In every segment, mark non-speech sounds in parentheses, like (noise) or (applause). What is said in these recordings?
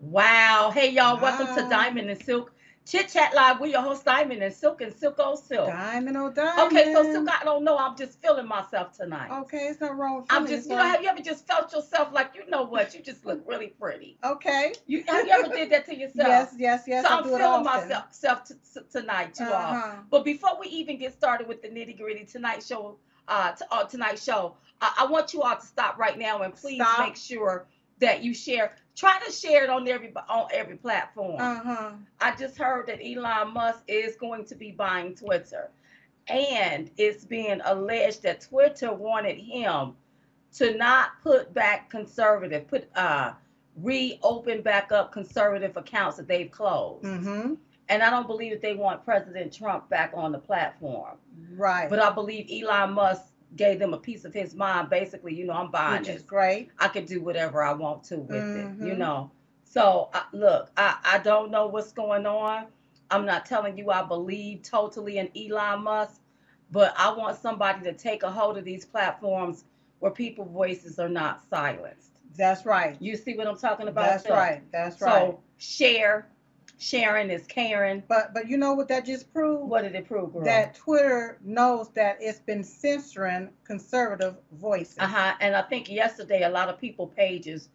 Wow. Hey, y'all. Welcome to Diamond and Silk Chit Chat Live. We're your host, Diamond and Silk and Silk O Silk. Diamond oh diamond. Okay, so Silk, I don't know. I'm just feeling myself tonight. Okay, it's not wrong. I'm just, you know, have you ever just felt yourself like, you know what? You just look really pretty. Okay. You Have you ever did that to (laughs) yourself? Yes, yes, yes. so I I'm do feeling myself self t- t- tonight, you all. Uh-huh. But before we even get started with the nitty gritty tonight show, uh, t- uh tonight's show, I-, I want you all to stop right now and please Stop. make sure that you share. Try to share it on every on every platform. Uh-huh. I just heard that Elon Musk is going to be buying Twitter, and it's being alleged that Twitter wanted him to not put back conservative, put uh reopen back up conservative accounts that they've closed. Mm-hmm. And I don't believe that they want President Trump back on the platform. Right. But I believe Elon Musk gave them a piece of his mind. Basically, you know, I'm buying Which this. is great. I can do whatever I want to with it, you Mhm. know. So I, look, I, I don't know what's going on. I'm not telling you I believe totally in Elon Musk, but I want somebody to take a hold of these platforms where people voices are not silenced. That's right. You see what I'm talking about? That's Phil? right. That's right. So share, sharing is caring. But but you know what that just proved? What did it prove, girl? That Twitter knows that it's been censoring conservative voices. uh-huh. And I think yesterday a lot of people pages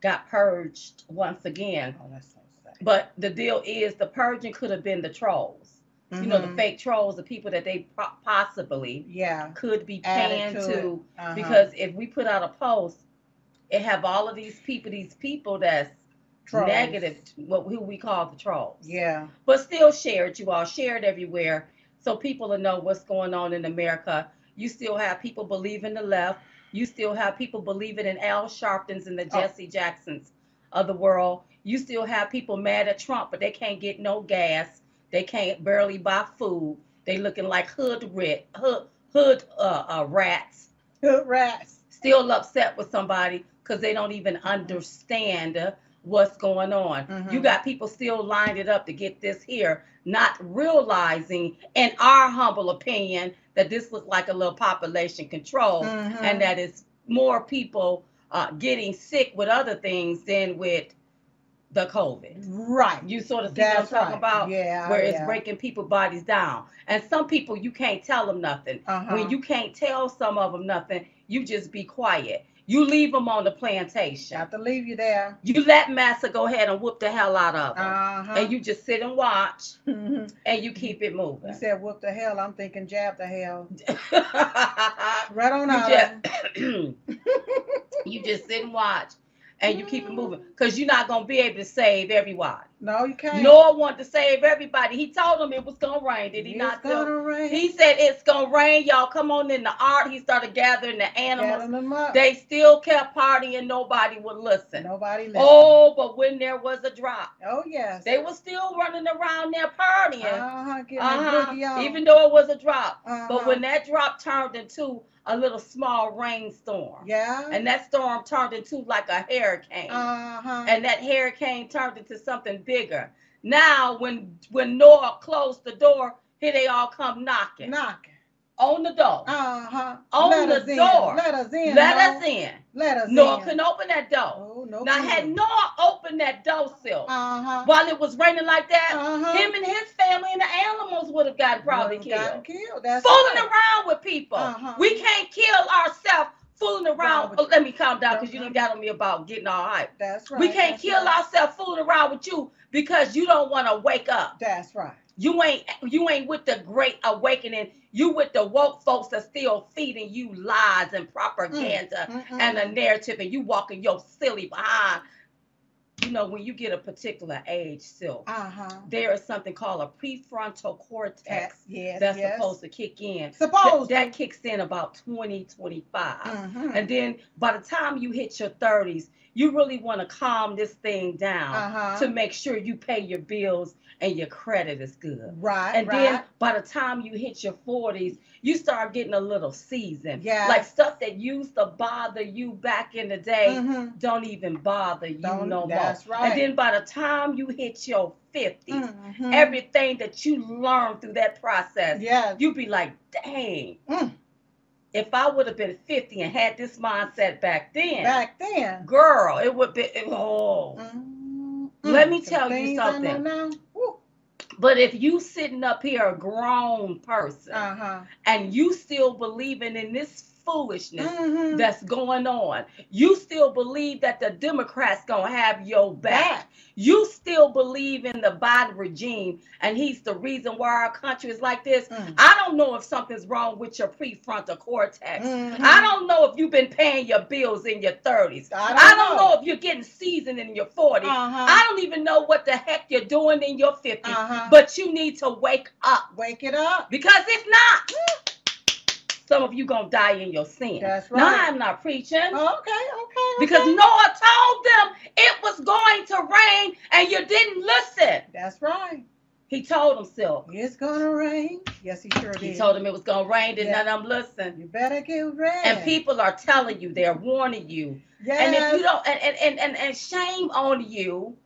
got purged once again. Oh, that's so sad. But the deal is the purging could have been the trolls. You know, the Mhm. fake trolls, the people that they possibly Yeah. could be Added paying to to. Uh-huh. Because if we put out a post, it have all of these people, these people that's Trolls. negative, what who we call the trolls. Yeah. But still share it, you all. Share it everywhere so people will know what's going on in America. You still have people believing the left. You still have people believing in Al Sharptons and the Oh. Jesse Jacksons of the world. You still have people mad at Trump, but they can't get no gas. They can't barely buy food. They looking like hood rat, hood, hood uh, uh, rats. Good rats. Still upset with somebody because they don't even understand what's going on. Mhm. You got people still lined it up to get this here, not realizing, in our humble opinion, that this looks like a little population control Mhm. and that it's more people uh, getting sick with other things than with the COVID. Right. You sort of see what I'm talking right. about? Yeah. Where it's yeah. breaking people bodies down. And some people, you can't tell them nothing. Uh-huh. When you can't tell some of them nothing, you just be quiet. You leave them on the plantation. Got to leave you there. You let Massa go ahead and whoop the hell out of them. Uh-huh. And you just sit and watch Mhm. and you keep it moving. You said whoop the hell. I'm thinking jab the hell. (laughs) Right on out. just (clears throat) you just sit and watch and you keep it moving because you're not gonna be able to save everyone. No, you can't. Noah wanted to save everybody. He told them it was gonna rain. Did he It's not gonna tell? rain. He said it's gonna rain. Y'all come on in the art. He started gathering the animals. Gathering them up. They still kept partying. Nobody would listen. Nobody listened. Oh, but when there was a drop, Oh yes. they were still running around there partying. uh-huh. Uh-huh. that boogie on. Even though it was a drop. uh-huh. But when that drop turned into a little small rainstorm, yeah. and that storm turned into like a hurricane, uh-huh. and that hurricane turned into something bigger. Now, when when Noah closed the door, here they all come knocking knocking. on the door. Uh-huh. On Let the in. door. Let us in. Let Noah. us in. Let us Noah in. couldn't open that door. Oh, no. now, had. Noah opened that door sill uh-huh. while it was raining like that, Uh-huh. him and his family and the animals would have gotten probably Would've gotten killed. killed. That's Fooling right. around with people. Uh-huh. We can't kill ourselves fooling around. Oh, let me calm down because you done got on me about getting all hype. That's right. we can't That's kill right. ourselves fooling around with you because you don't want to wake up. That's right. You ain't you ain't with the great awakening. You with the woke folks that still feeding you lies and mm, propaganda Mm-mm. and a mm. narrative, and you walking your silly behind. You know when you get a particular age, still uh-huh. there is something called a prefrontal cortex Text. Yes. that's yes. supposed to kick in. Th- that kicks in about 20, 25. Mhm. And then by the time you hit your 30s, you really want to calm this thing down Uh-huh. to make sure you pay your bills and your credit is good. Right. And right. then by the time you hit your 40s, you start getting a little seasoned. Yeah. Like stuff that used to bother you back in the day Mhm. don't even bother you Don't- no more. that's right. And then by the time you hit your 50s, Mhm. everything that you learned through that process, Yes. you'd be like, dang, Mm. if I would have been 50 and had this mindset back then, Back then. girl, it would be, oh, Mm, Let me tell you things I know something. But if you sitting up here a grown person Uh-huh. and you still believing in this foolishness Mhm. that's going on, you still believe that the Democrats gonna have your back. You still believe in the Biden regime, and he's the reason why our country is like this. Mm. I don't know if something's wrong with your prefrontal cortex. Mhm. I don't know if you've been paying your bills in your 30s. I don't I don't know. know if you're getting seasoned in your 40s. Uh-huh. I don't even know what the heck you're doing in your 50s. Uh-huh. But you need to wake up Wake it up. because if not, some of you gonna die in your sin. That's right. No. I'm not preaching. Oh, okay, okay. Because okay. Noah told them it was going to rain and you didn't listen. That's right. He told himself. It's gonna rain. Yes, he sure did. He told him it was going to rain, did Yeah. none of them listen. You better get ready. And people are telling you, they're warning you. yes. And if you don't, and, and, and, and, and shame on you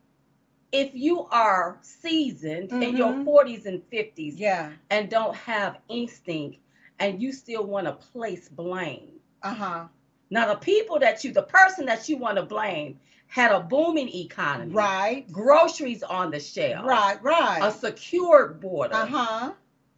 if you are seasoned in your Mhm. 40s and 50s Yeah. and don't have instinct and you still want to place blame. Uh-huh. Now, the people that you, the person that you want to blame had a booming economy, Right. groceries on the shelf, Right, Right. a secured border. Uh-huh.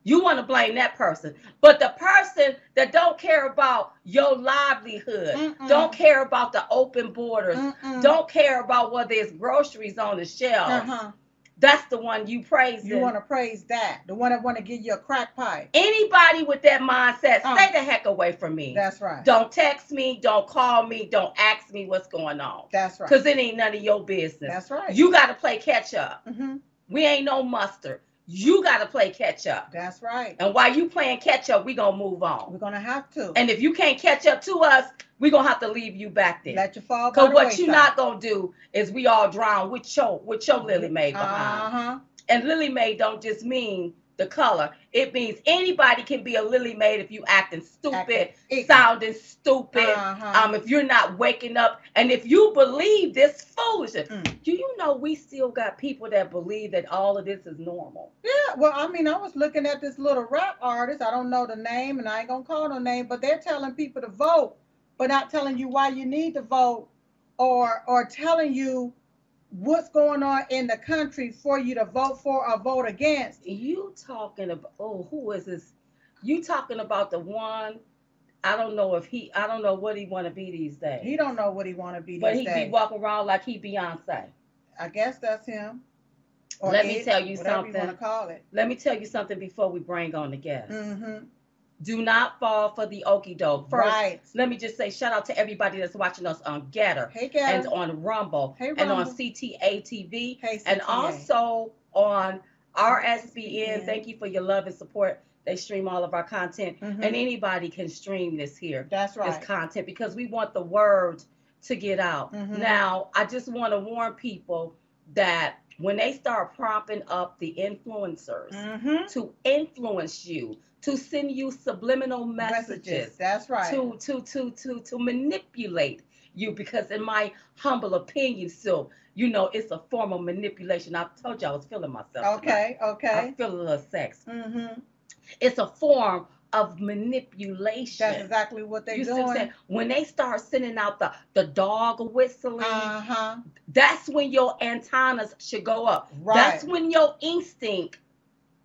You want to blame that person. But the person that don't care about your livelihood, Mm-mm. don't care about the open borders, Mm-mm. don't care about whether it's groceries on the shelf, Uh-huh. That's the one you praise. You want to praise that. The one that want to give you a crack pipe. Anybody with that mindset, Uh. stay the heck away from me. That's right. Don't text me, don't call me, don't ask me what's going on. That's right. Because it ain't none of your business. That's right. You got to play catch up. hmm We ain't no mustard. You got to play catch up. That's right. And while you playing catch up, we going to move on. We're gonna have to. And if you can't catch up to us, we going to have to leave you back there. let you fall. Because what you wayside. not going to do is we all drown with your, with your Lily Mae behind. Uh-huh. And Lily Mae don't just mean the color. It means anybody can be a Lily maid if you acting stupid, Acting sounding stupid. Uh-huh. Um, if you're not waking up, and if you believe this foolishness, Mm. do you know we still got people that believe that all of this is normal? Yeah, well, I mean, I was looking at this little rap artist. I don't know the name, and I ain't gonna call no name, but they're telling people to vote, but not telling you why you need to vote, or or telling you what's going on in the country for you to vote for or vote against. You talking about? Oh, who is this? You talking about the one? I don't know if he. I don't know what he want to be these days. He don't know what he want to be but he days. be walking around like he Beyonce. I guess that's him. Or Let me tell you something. you call it. Let me tell you something before we bring on the guest. Mm-hmm. Do not fall for the okey doke. First, Right. let me just say shout out to everybody that's watching us on Gettr Hey, and on Rumble Hey, and on CTA TV Hey, and also on RSBN. Thank you for your love and support. They stream all of our content, Mhm. and anybody can stream this here, That's right. this content, because we want the word to get out. Mhm. Now, I just want to warn people that when they start propping up the influencers Mm-hmm. to influence you, to send you subliminal messages, That's right. to to to to to manipulate you because in my humble opinion so you know it's a form of manipulation i told you i was feeling myself Okay. tonight. i Okay. feel a little sex Mm-hmm. it's a form of manipulation That's exactly what they're you see what I'm saying? when they start sending out the the dog whistling Uh huh. that's when your antennas should go up Right. that's when your instinct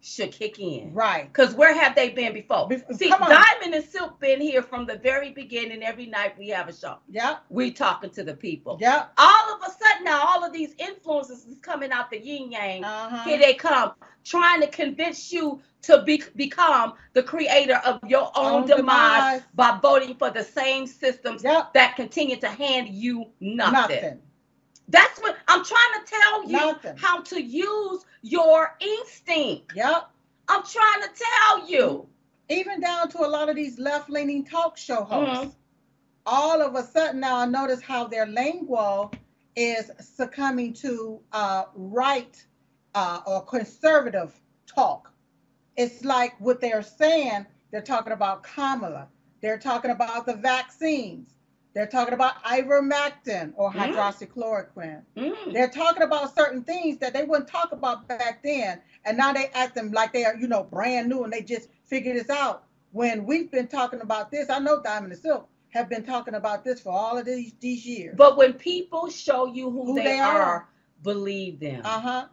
should kick in Right. Because where have they been before? Bef- See. Diamond and Silk been here from the very beginning. Every night we have a show. Yeah. We talking to the people. Yeah. All of a sudden now, all of these influences is coming out the yin yang. Uh huh. Here they come, trying to convince you to be, become the creator of your own Own demise, demise. by voting for the same systems Yep. that continue to hand you nothing. Nothing. That's what I'm trying to tell you Nothing. how to use your instinct. Yep. I'm trying to tell you. Even down to a lot of these left-leaning talk show hosts. Mhm. All of a sudden now, I notice how their lingual is succumbing to uh, right uh, or conservative talk. It's like what they're saying. They're talking about Kamala. They're talking about the vaccines. They're talking about ivermectin or Mm. hydroxychloroquine. Mm. They're talking about certain things that they wouldn't talk about back then, and now they acting like they are, you know, brand new and they just figured this out. When we've been talking about this, I know Diamond and Silk have been talking about this for all of these these years. But when people show you who, Who they, they are, are. believe them. Uh huh.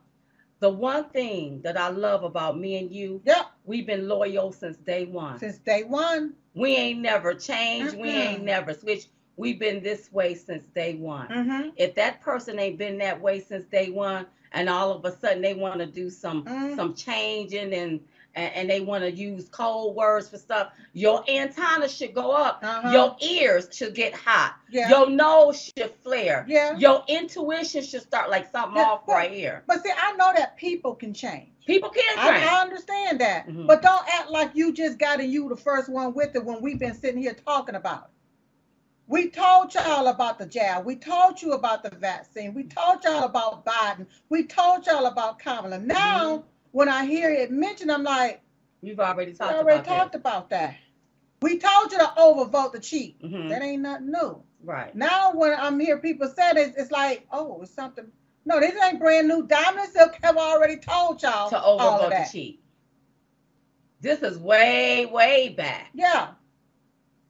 The one thing that I love about me and you, Yep. we've been loyal since day one. Since day one. We ain't never changed. We ain't never switched. We've been this way since day one. Mm-hmm. If that person ain't been that way since day one, and all of a sudden they want to do some Mm. some changing and and, they want to use cold words for stuff, your antenna should go up. Uh-huh. Your ears should get hot. Yeah. Your nose should flare. Yeah. Your intuition should start like something Yeah, off but- right here. But see, I know that people can change. People can I, change. I understand that. Mhm. But don't act like you just got and you the first one with it when we've been sitting here talking about it. We told y'all about the jab. We told you about the vaccine. We told y'all about Biden. We told y'all about Kamala. Now, when I hear it mentioned, I'm like, We've already we talked already about talked about that. We told you to overvote the cheat. that. Mhm. That ain't nothing new. Right. Now, when I'm hear people say it, it's like, oh, it's something. No, this ain't brand new. Diamond Silk have already told y'all To overvote the that. cheat. This is way, way back. Yeah,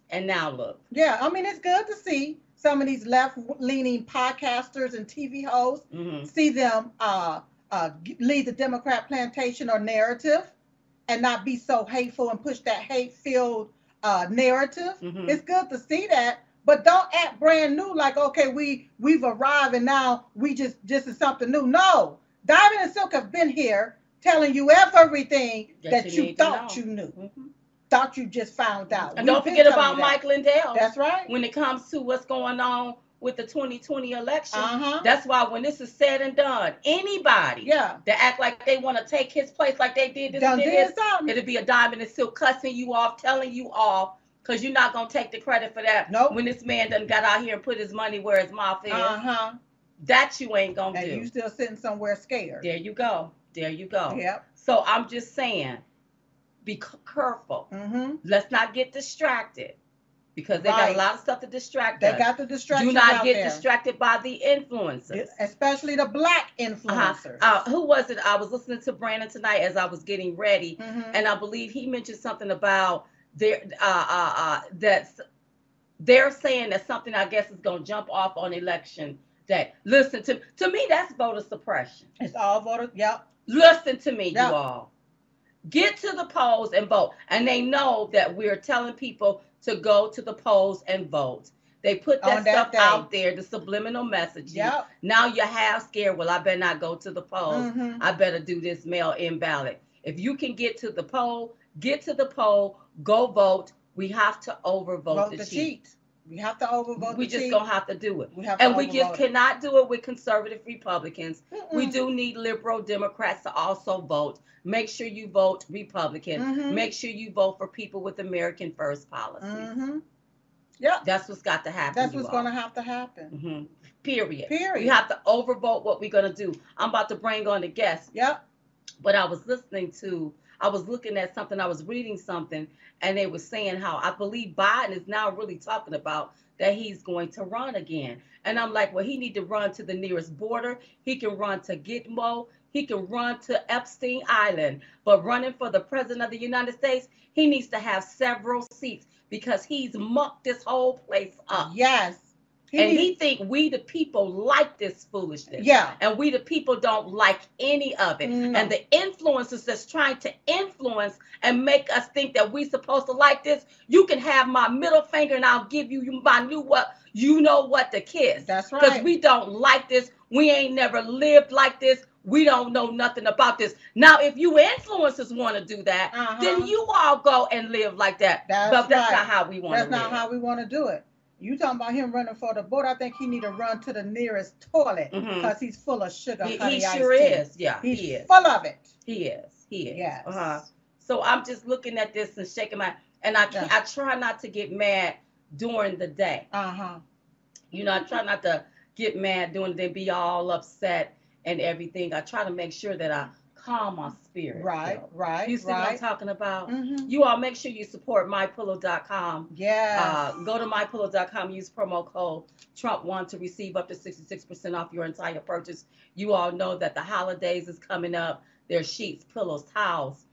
And now look. yeah. I mean, it's good to see some of these left-leaning podcasters and TV hosts hmm see them uh, uh, lead the Democrat plantation or narrative, and not be so hateful and push that hate-filled uh, narrative. Mhm. It's good to see that, but don't act brand new like okay, we we've arrived and now we just this is something new. No, Diamond and Silk have been here telling you everything That that, you you, thought you knew, Mhm. Thought you just found out. And We've don't forget about. Mike Lindell. That's right. when it comes to what's going on with the 2020 election. Uh-huh. That's why when this is said and done, anybody Yeah, that act like they want to take his place like they did this, did this, it'll be a diamond and silk cussing you off, telling you off, because you're not gonna take the credit for that. Nope. When this man done got out here and put his money where his mouth is, Uh huh. that you ain't gonna And do. you still sitting somewhere scared. there you go. There you go. Yep. So I'm just saying, be careful. Mm-hmm. Let's not get distracted because they got a lot of stuff to distract They us. got the distractions Do not get there. distracted by the influencers. especially the black Uh-huh. influencers. Uh, who was it? I was listening to Brandon tonight as I was getting ready, Mhm. and I believe he mentioned something about their uh, uh, uh, that's they're saying that something I guess is going to jump off on election day. Listen to to me, that's voter suppression. It's all voted. Yep. Listen to me, Yeah. you all. Get to the polls and vote, and they know that we're telling people to go to the polls and vote. They put that that stuff day. out there, the subliminal messaging. Yep. Now you're half scared. Well, I better not go to the polls. Mhm. I better do this mail in ballot. If you can get to the poll, get to the poll, go vote. We have to overvote Vote the, the cheat. cheat. We have to overvote We just cheat. gonna have to do it. we have to And we just it. cannot do it with conservative Republicans. We Mm-mm. do need liberal Democrats to also vote. Make sure you vote Republican. Mhm. Make sure you vote for people with American first policies. Mhm. Yep. That's what's got to happen. That's what's going to have to happen. Mhm. Period. Period. We have to overvote what we're gonna do. I'm about to bring on the guests. Yep. but I was listening to, I was looking at something, I was reading something, and they were saying how I believe Biden is now really talking about that he's going to run again. And I'm like, well, he need to run to the nearest border. He can run to Gitmo. He can run to Epstein Island. But running for the president of the United States, he needs to have several seats because he's mucked this whole place up. Yes. He and needs- he think we the people like this foolishness yeah. and we the people don't like any of it No. and the influencers that's trying to influence and make us think that we supposed to like this you can have my middle finger and i'll give you my new what you know what to kiss That's right. because we don't like this we ain't never lived like this we don't know nothing about this now if you influencers want to do that Uh-huh. then you all go and live like that That's but that's right. not how we want to That's live not how we want to do it. You talking about him running for the board? I think he need to run to the nearest toilet Mhm. because he's full of sugar. he, he sure tea. is yeah He's he is full of it. He is. He is. Yes. Uh-huh. So I'm just looking at this and shaking my and I Yeah. I try not to get mad during the day. Uh huh. You know, I try not to get mad during the day, be all upset and everything. I try to make sure that I calm my spirit. Right. though. Right. You see what I'm talking about? Mm-hmm. You all make sure you support mypillow.com. Yes. Uh, go to mypillow.com, use promo code Trump1 to receive up to 66% off your entire purchase. You all know that the holidays is coming up. There's sheets, pillows, towels,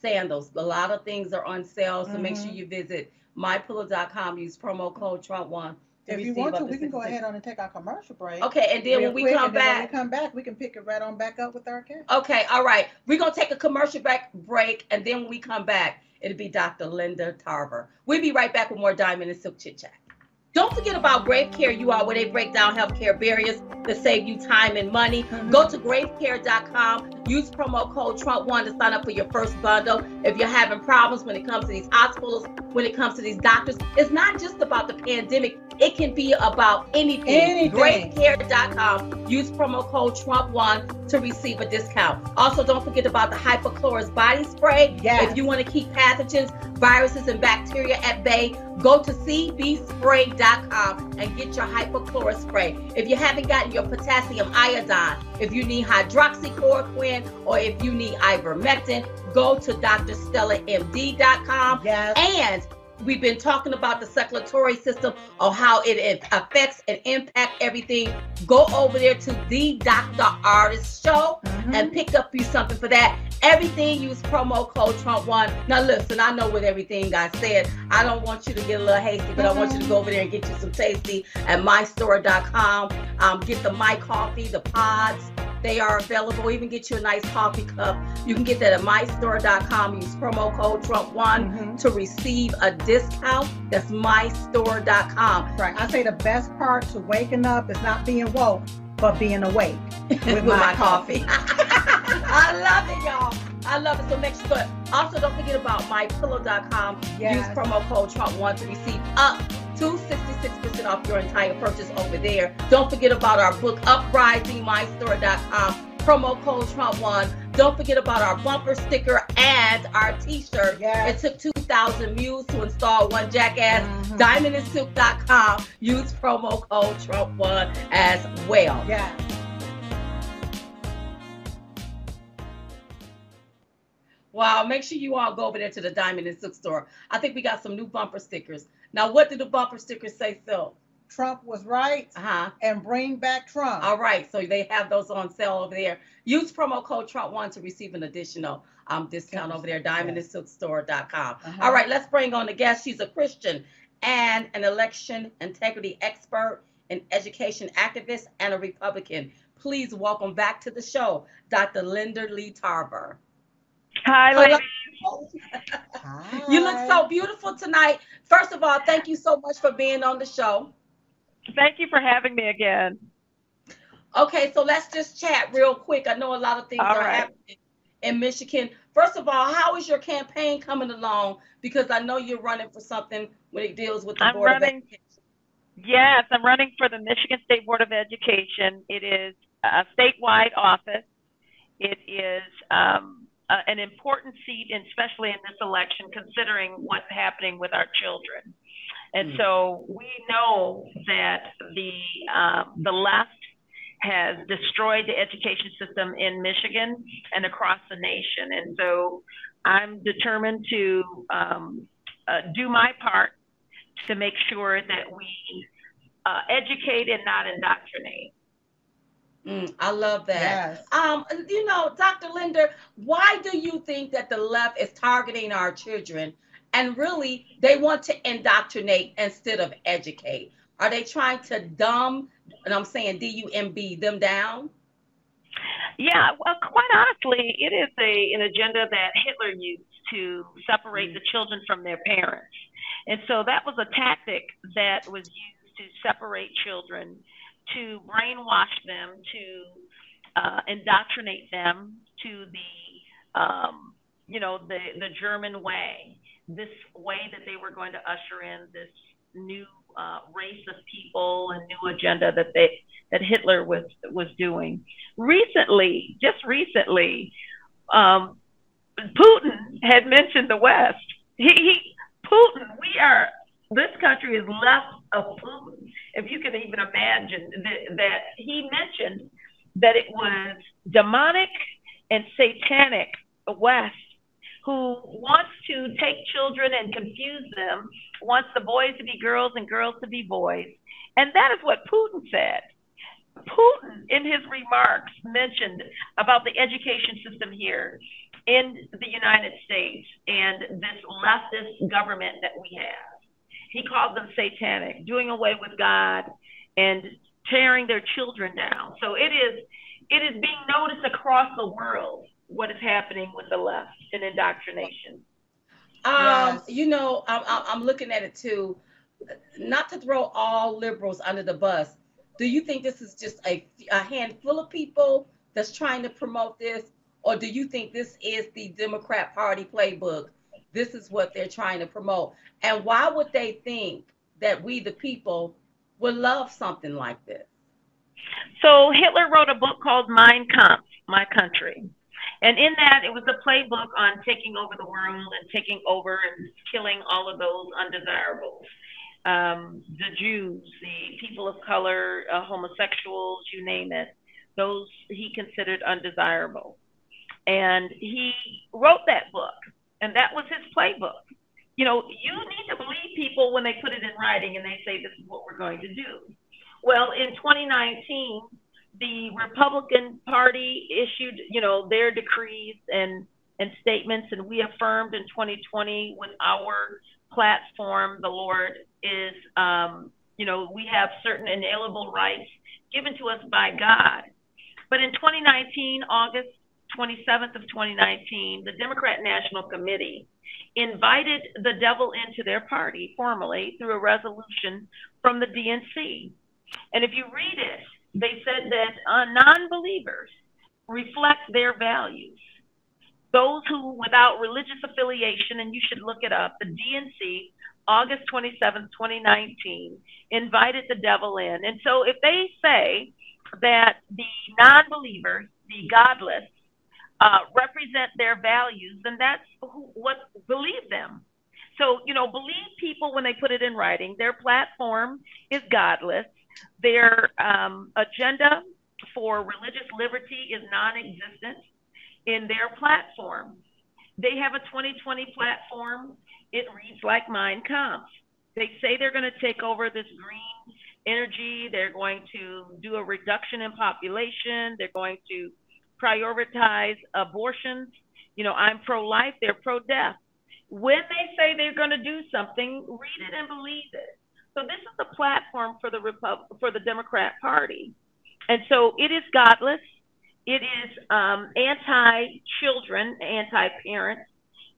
sandals. A lot of things are on sale, so make sure Mhm. you visit mypillow.com, use promo code Trump1 to If you want to, we can go ahead on and take our commercial break. Okay, and then when we quick, come and then when back, we come back, we can pick it right on back up with our guest. okay, all right, we're gonna take a commercial back break, and then when we come back, it'll be Dr. Linda Tarver. We'll be right back with more Diamond and Silk Chit Chat. Don't forget about Grave Care You Are, where they break down healthcare barriers to save you time and money. Mhm. Go to gravecare.com. Use promo code Trump1 to sign up for your first bundle. If you're having problems when it comes to these hospitals, when it comes to these doctors, it's not just about the pandemic. It can be about anything. Anything. Gravecare.com. Use promo code Trump1 to receive a discount. Also, don't forget about the hypochlorous body spray. Yes. If you want to keep pathogens, viruses, and bacteria at bay, go to cbspray.com and get your hypochlorous spray. If you haven't gotten your potassium iodine, if you need hydroxychloroquine, or if you need ivermectin, go to drstellamd.com. Yes. And we've been talking about the circulatory system or how it affects and impact everything. Go over there to the Dr. Ardis Show Mhm. and pick up you something for that. Everything use promo code Trump1. Now listen, I know what everything I said. I don't want you to get a little hasty, but I want you to go over there and get you some tasty at mystore.com. Um, get the My Coffee, the pods. They are available. Even get you a nice coffee cup. You can get that at mystore.com. Use promo code Trump1 Mhm. to receive a discount. That's mystore.com. Right. I say the best part to waking up is not being woke, but being awake. (laughs) with, my, coffee. (laughs) (laughs) I love it, y'all. I love it. So make sure. But also, don't forget about mypillow.com. Yes. Use promo code Trump1 to receive up to 66% off your entire purchase over there. Don't forget about our book, Uprising, mystore.com. Promo code Trump1. Don't forget about our bumper sticker and our t-shirt. Yes. It took 2,000 mules to install one jackass. Mhm. DiamondandSilk.com. Use promo code Trump1 as well. Yes. Wow, make sure you all go over there to the Diamond and Silk store. I think we got some new bumper stickers. Now, what do the bumper stickers say, Phil? Trump was right, Uh-huh. and bring back Trump. All right, so they have those on sale over there. Use promo code Trump1 to receive an additional um, discount over there, diamondandsilkstore.com. Uh-huh. All right, let's bring on the guest. She's a Christian and an election integrity expert, an education activist, and a Republican. Please welcome back to the show, Dr. Linda Lee Tarver. Hi, Hello. ladies. Hi. (laughs) You look so beautiful tonight. First of all, thank you so much for being on the show. Thank you for having me again. Okay, so let's just chat real quick. I know a lot of things All are right. happening in Michigan. First of all, how is your campaign coming along? Because I know you're running for something when it deals with the I'm Board running- of Education. Yes, I'm running for the Michigan State Board of Education. It is a statewide office. It is um, a, an important seat, especially in this election, considering what's happening with our children. And Mm. so we know that the um, the left has destroyed the education system in Michigan and across the nation. And so I'm determined to um, uh, do my part to make sure that we uh, educate and not indoctrinate. Mm, I love that. Yes. Um, you know, Dr. Linder, why do you think that the left is targeting our children and really they want to indoctrinate instead of educate? Are they trying to dumb, and I'm saying D U M B, them down? Yeah, well, quite honestly, it is a an agenda that Hitler used to separate the children from their parents, and so that was a tactic that was used to separate children, to brainwash them, to uh, indoctrinate them to the um, you know the the German way, this way that they were going to usher in this new uh, race of people and new agenda that they that Hitler was was doing. Recently, just recently, um, Putin had mentioned the West. He, he Putin, we are this country is left of Putin. If you can even imagine that, that he mentioned that it was demonic and satanic West who wants to take children and confuse them, wants the boys to be girls and girls to be boys. And that is what Putin said. Putin, in his remarks, mentioned about the education system here in the United States and this leftist government that we have. he called them satanic, doing away with God and tearing their children down. So it is it is being noticed across the world what is happening with the left and indoctrination. Um, yes. you know, I'm I'm looking at it too. Not to throw all liberals under the bus. Do you think this is just a, a handful of people that's trying to promote this, or do you think this is the Democrat Party playbook? This is what they're trying to promote, and why would they think that we, the people, would love something like this? So Hitler wrote a book called Mein Kampf, My Country. And in that, it was a playbook on taking over the world and taking over and killing all of those undesirables. Um, the Jews, the people of color, uh, homosexuals, you name it, those he considered undesirable. And he wrote that book, and that was his playbook. You know, you need to believe people when they put it in writing and they say, this is what we're going to do. Well, in 2019, the Republican Party issued, you know, their decrees and and statements, and we affirmed in 2020 with our platform, the Lord is, um, you know, we have certain inalienable rights given to us by God. But in 2019, August 27th of 2019, the Democrat National Committee invited the devil into their party formally through a resolution from the DNC. And if you read it, they said that uh, non believers reflect their values. Those who, without religious affiliation, and you should look it up, the DNC, August 27, 2019, invited the devil in. And so if they say that the non believers, the godless, uh, represent their values, then that's who, what believe them. So, you know, believe people when they put it in writing. Their platform is godless. Their um, agenda for religious liberty is non existent in their platform. They have a 2020 platform. It reads like Mein Kampf. They say they're going to take over this green energy. They're going to do a reduction in population. They're going to prioritize abortions. You know, I'm pro life, they're pro death. When they say they're going to do something, read it and believe it. So this is the platform for the Repub- for the Democrat Party, and so it is godless. It is um, anti-children, anti-parents,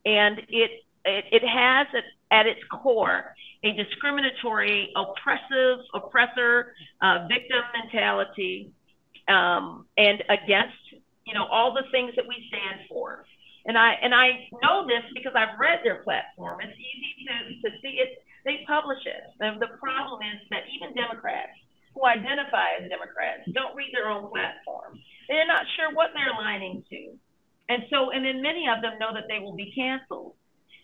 and it it, it has at, at, its core a discriminatory, oppressive, oppressor, uh, victim mentality, um, and against you know all the things that we stand for. And I and I know this because I've read their platform. It's easy to, to see it they publish it. And the problem is that even Democrats who identify as Democrats don't read their own platform. They're not sure what they're aligning to. And so, and then many of them know that they will be canceled.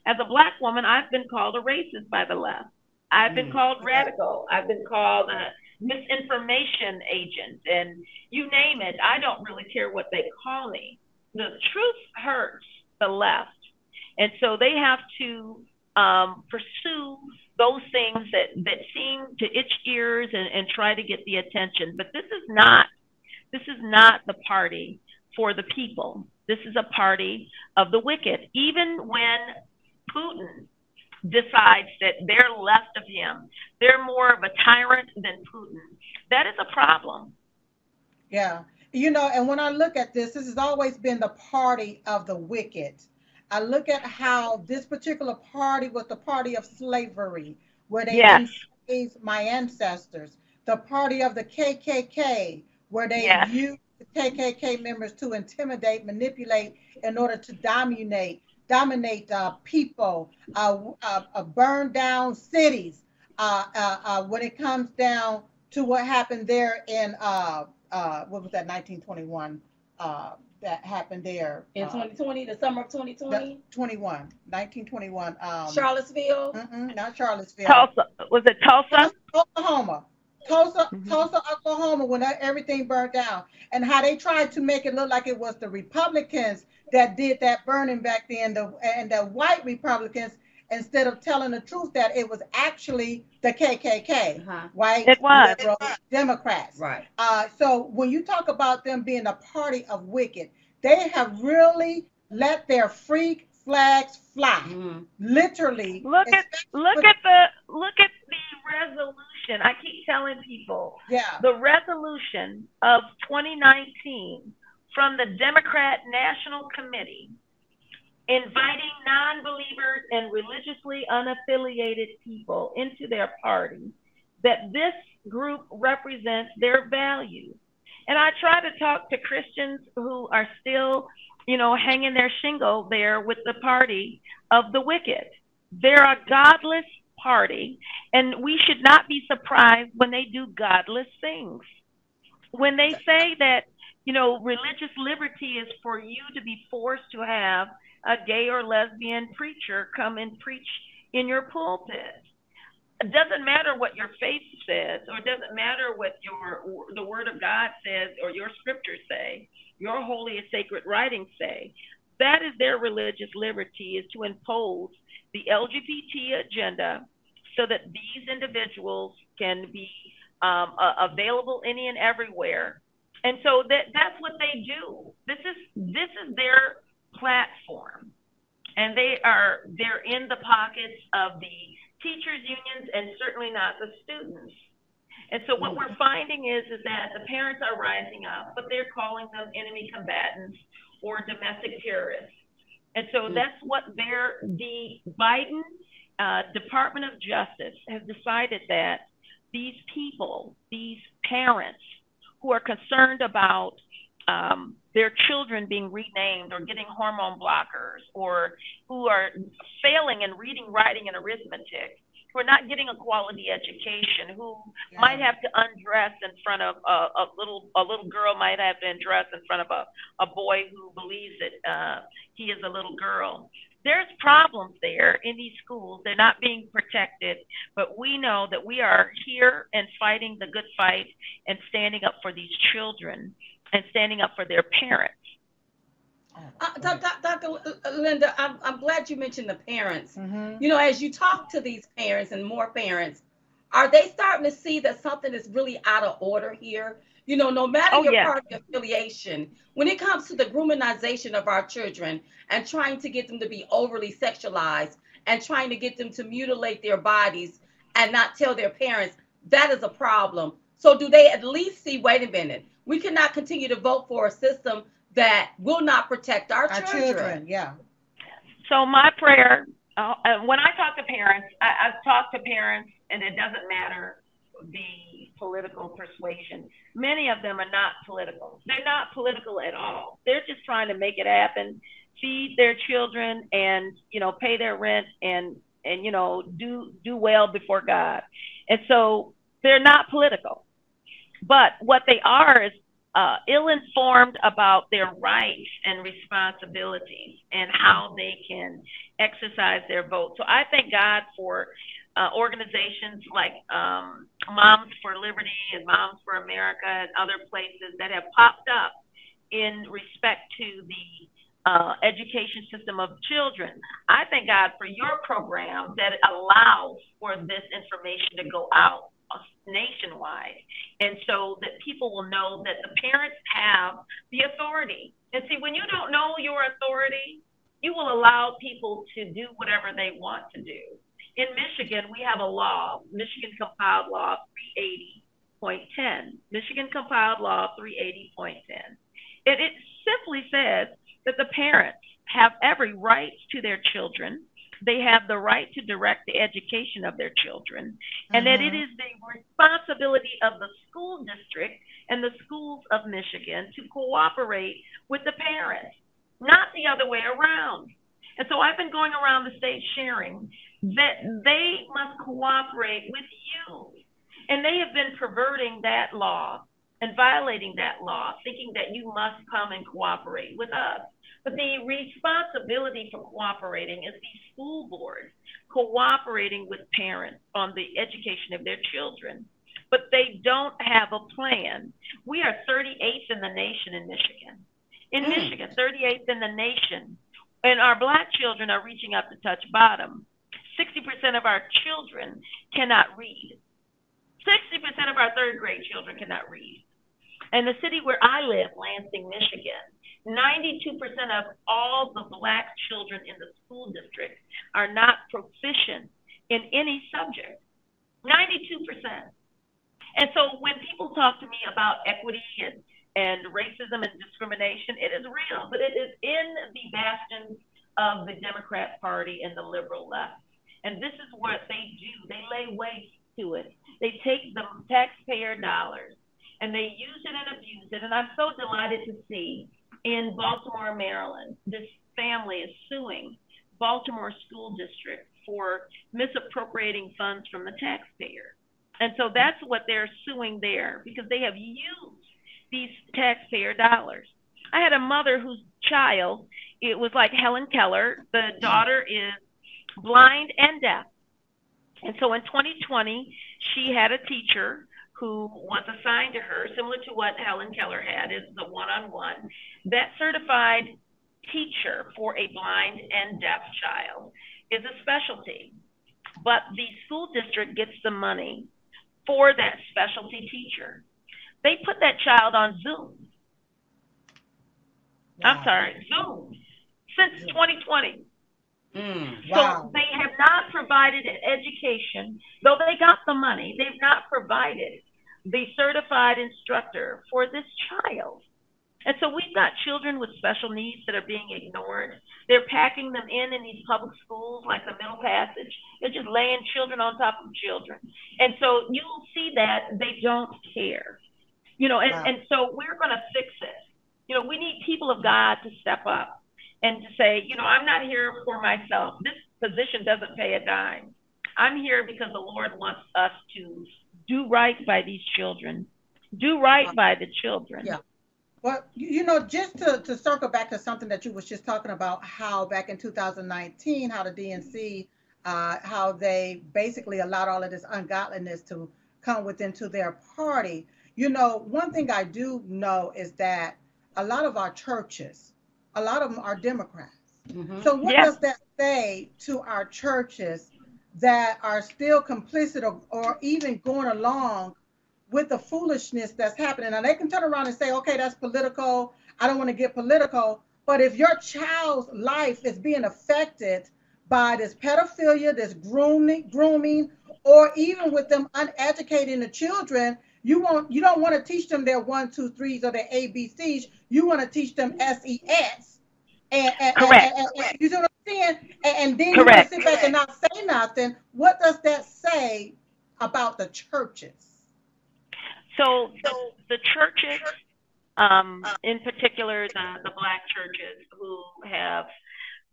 As a black woman, I've been called a racist by the left. I've been mm. called radical. I've been called a misinformation agent, and you name it. I don't really care what they call me. The truth hurts the left, and so they have to um, pursue those things that, that seem to itch ears and, and try to get the attention. But this is not this is not the party for the people. This is a party of the wicked. Even when Putin decides that they're left of him, they're more of a tyrant than Putin. That is a problem. Yeah. You know, and when I look at this, this has always been the party of the wicked. I look at how this particular party was the party of slavery, where they yes. enslaved my ancestors. The party of the KKK, where they yes. used the KKK members to intimidate, manipulate, in order to dominate, dominate uh, people, uh, uh, uh burn down cities. Uh, uh, when it comes down to what happened there in what was that 1921 that happened there. In 2020, uh, the summer of 2020? 21, 1921. Um, Charlottesville? not Charlottesville. Tulsa. Was it Tulsa? Oklahoma. Tulsa, mm-hmm. Tulsa, Oklahoma, when everything burned down, and how they tried to make it look like it was the Republicans that did that burning back then, the and the white Republicans instead of telling the truth that it was actually the KKK, uh-huh. white it was. Democrats. Right. Uh, so when you talk about them being a party of wicked, they have really let their freak flags fly. Mhm. Literally. Look at look with- at the look at the resolution. I keep telling people Yeah. the resolution of 2019 from the Democrat National Committee inviting non-believers and religiously unaffiliated people into their party that this group represents their values. And I try to talk to Christians who are still, you know, hanging their shingle there with the party of the wicked. They're a godless party, and we should not be surprised when they do godless things. When they say that, you know, religious liberty is for you to be forced to have a gay or lesbian preacher come and preach in your pulpit. It doesn't matter what your faith says, or it doesn't matter what your the Word of God says, or your scriptures say, your holy and sacred writings say. That is their religious liberty, is to impose the LGBT agenda so that these individuals can be um, uh, available any and everywhere. And so that that's what they do. This is this is their platform, and they are they're in the pockets of the teachers unions and certainly not the students. And so what we're finding is is that the parents are rising up, but they're calling them enemy combatants or domestic terrorists. And so that's what they're the Biden uh, Department of Justice has decided that these people, these parents who are concerned about um, their children being renamed or getting hormone blockers or who are failing in reading, writing, and arithmetic, who are not getting a quality education, who Yeah. might have to undress in front of a, a little a little girl might have to undress in front of a, a boy who believes that uh, he is a little girl. There's problems there in these schools. They're not being protected, but we know that we are here and fighting the good fight and standing up for these children and standing up for their parents. Uh, Doc- Doc- Dr. Linda, I'm, I'm glad you mentioned the parents. Mhm. You know, as you talk to these parents and more parents, are they starting to see that something is really out of order here? You know, no matter Oh, your yeah. party affiliation, when it comes to the groomingization of our children and trying to get them to be overly sexualized and trying to get them to mutilate their bodies and not tell their parents, that is a problem. So, do they at least see, wait a minute, we cannot continue to vote for a system that will not protect our, Our children. children, yeah. So my prayer, uh, uh, when I talk to parents, I, I've talked to parents, and it doesn't matter the political persuasion. Many of them are not political. They're not political at all. They're just trying to make it happen, feed their children, and you know, pay their rent, and and you know, do do well before God. And so they're not political. But what they are is uh, ill-informed about their rights and responsibilities and how they can exercise their vote. So I thank God for uh, organizations like um, Moms for Liberty and Moms for America and other places that have popped up in respect to the uh, education system of children. I thank God for your program that allows for this information to go out nationwide. And so that people will know that the parents have the authority. And see, when you don't know your authority, you will allow people to do whatever they want to do. In Michigan, we have a law, Michigan Compiled Law 380.10. Michigan Compiled Law 380.10. It, it simply says that the parents have every right to their children. They have the right to direct the education of their children, and that it Mhm. is the responsibility of the school district and the schools of Michigan to cooperate with the parents, not the other way around. And so I've been going around the state sharing that they must cooperate with you. And they have been perverting that law and violating that law, thinking that you must come and cooperate with us. But the responsibility for cooperating is the school boards cooperating with parents on the education of their children. But they don't have a plan. We are 38th in the nation in Michigan. In Mm. Michigan, 38th in the nation. And our black children are reaching up to touch bottom. 60% of our children cannot read. 60% of our third grade children cannot read. And the city where I live, Lansing, Michigan, 92% of all the black children in the school district are not proficient in any subject. 92%. And so when people talk to me about equity and, and racism and discrimination, it is real, but it is in the bastions of the Democrat Party and the liberal left. And this is what they do. They lay waste to it. They take the taxpayer dollars and they use it and abuse it. And I'm so delighted to see in Baltimore, Maryland, this family is suing Baltimore School District for misappropriating funds from the taxpayer. And so that's what they're suing there because they have used these taxpayer dollars. I had a mother whose child, it was like Helen Keller, the daughter is blind and deaf. And so in 2020, she had a teacher who was assigned to her, similar to what Helen Keller had, is the one on one. That certified teacher for a blind and deaf child is a specialty, but the school district gets the money for that specialty teacher. They put that child on Zoom. Wow. I'm sorry, Zoom since 2020. Mm, wow. So they have not provided an education, though they got the money, they've not provided the certified instructor for this child. And so we've got children with special needs that are being ignored. They're packing them in in these public schools like the Middle Passage. They're just laying children on top of children. And so you'll see that they don't care. You know, and, wow. and so we're going to fix it. You know, we need people of God to step up and to say, you know, I'm not here for myself. This position doesn't pay a dime. I'm here because the Lord wants us to do right by these children, do right by the children. Yeah. Well, you know, just to, to circle back to something that you was just talking about, how back in 2019, how the DNC, uh, how they basically allowed all of this ungodliness to come within to their party. You know, one thing I do know is that a lot of our churches, a lot of them are Democrats. Mm-hmm. So what does that say to our churches that are still complicit or, or even going along with the foolishness that's happening. Now they can turn around and say, okay, that's political. I don't want to get political. But if your child's life is being affected by this pedophilia, this grooming, grooming, or even with them uneducating the children, you want you don't want to teach them their one, two, threes or their ABCs. You want to teach them SES. And, and, Correct. And, and, you know what I'm saying? And, then Correct. you sit back and not say nothing. What does that say about the churches? So the, the churches, um, in particular the, the black churches who have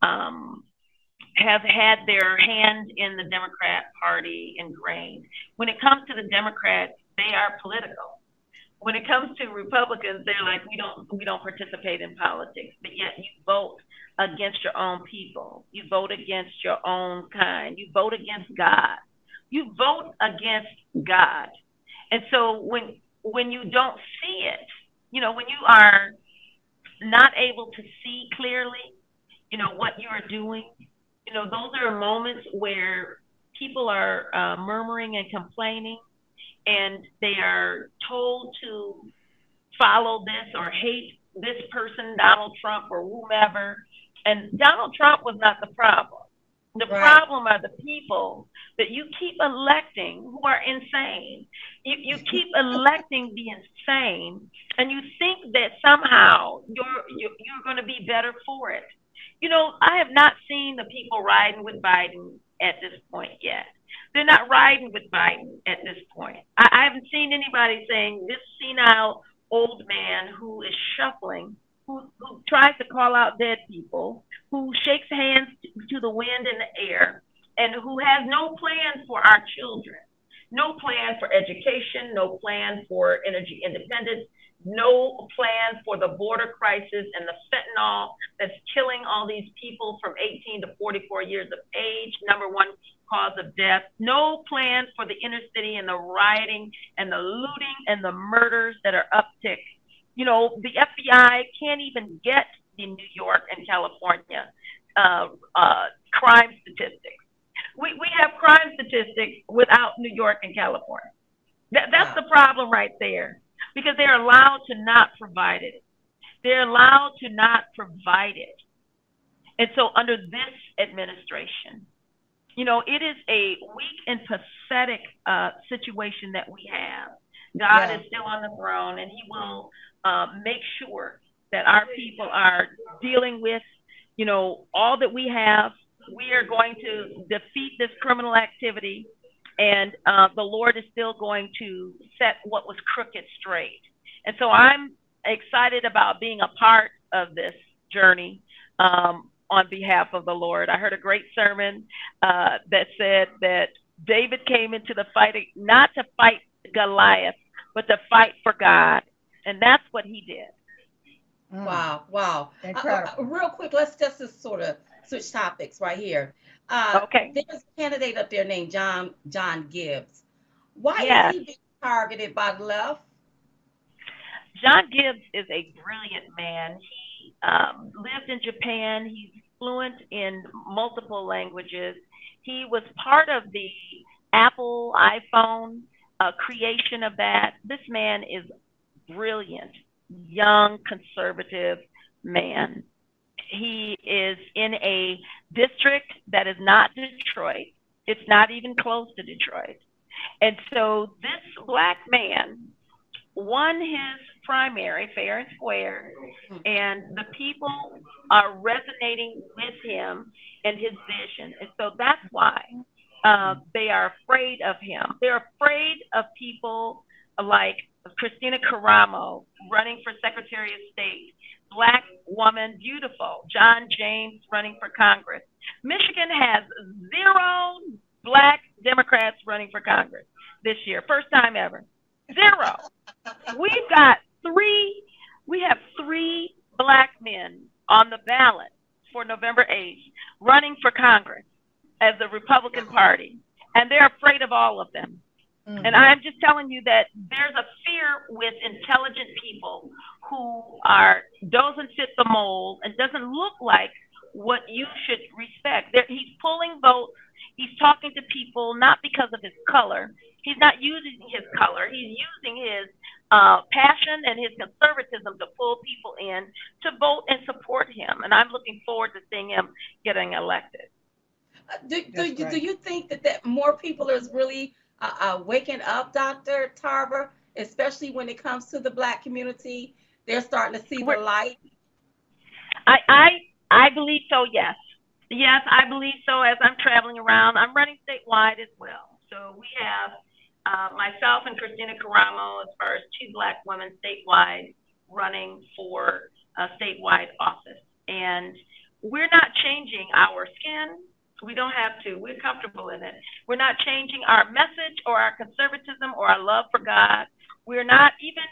um, have had their hand in the Democrat Party ingrained. When it comes to the Democrats, they are political. When it comes to Republicans, they're like, we don't we don't participate in politics, but yet you vote against your own people. You vote against your own kind. You vote against God. You vote against God. And so when when you don't see it, you know, when you are not able to see clearly, you know, what you are doing, you know, those are moments where people are uh, murmuring and complaining and they are told to follow this or hate this person, Donald Trump or whomever. And Donald Trump was not the problem. The right. problem are the people that you keep electing who are insane. You, you keep electing the insane, and you think that somehow you're you're, you're going to be better for it. You know, I have not seen the people riding with Biden at this point yet. They're not riding with Biden at this point. I, I haven't seen anybody saying this senile old man who is shuffling who, who tries to call out dead people, who shakes hands to the wind and the air, and who has no plan for our children, no plan for education, no plan for energy independence, no plan for the border crisis and the fentanyl that's killing all these people from 18 to 44 years of age, number one cause of death, no plan for the inner city and the rioting and the looting and the murders that are uptick you know, the FBI can't even get in New York and California uh, uh, crime statistics. We, we have crime statistics without New York and California. That, that's the problem right there because they're allowed to not provide it. They're allowed to not provide it. And so, under this administration, you know, it is a weak and pathetic uh, situation that we have. God Yeah. is still on the throne, and He will uh, make sure that our people are dealing with, you know, all that we have. We are going to defeat this criminal activity, and uh, the Lord is still going to set what was crooked straight. And so I'm excited about being a part of this journey um, on behalf of the Lord. I heard a great sermon uh, that said that David came into the fight not to fight Goliath, but to fight for God. And that's what he did. Mm. Wow, wow. Uh, Incredible. uh, real quick, let's just, just sort of switch topics right here. Uh, Okay. There's a candidate up there named John John Gibbs. Why Yes. is he being targeted by the left? John Gibbs is a brilliant man. He um, lived in Japan. He's fluent in multiple languages. He was part of the Apple iPhone uh, creation of that. This man is brilliant, young, conservative man. He is in a district that is not Detroit. It's not even close to Detroit. And so this black man won his primary fair and square, and the people are resonating with him and his vision. And so that's why uh, they are afraid of him. They're afraid of people like Kristina Karamo running for Secretary of State, black woman, beautiful, John James running for Congress. Michigan has zero black Democrats running for Congress this year, first time ever. Zero. We've got three, we have three black men on the ballot for November 8th running for Congress as the Republican Party, and they're afraid of all of them. Mm. And I'm just telling you that there's a fear with intelligent people who are doesn't fit the mold and doesn't look like what you should respect. There, he's pulling votes. He's talking to people not because of his color. He's not using his color. He's using his uh, passion and his conservatism to pull people in to vote and support him. And I'm looking forward to seeing him getting elected. Uh, Do, do, you- right. do you think that, that more people is really uh, uh, waking up, Dr. Tarver, especially when it comes to the black community? They're starting to see the We're- light. I, I I believe so. Yes, yes, I believe so. As I'm traveling around, I'm running statewide as well. So we have uh, myself and Kristina Karamo as far as two black women statewide running for a statewide office, and we're not changing our skin. We don't have to. We're comfortable in it. We're not changing our message or our conservatism or our love for God. We're not even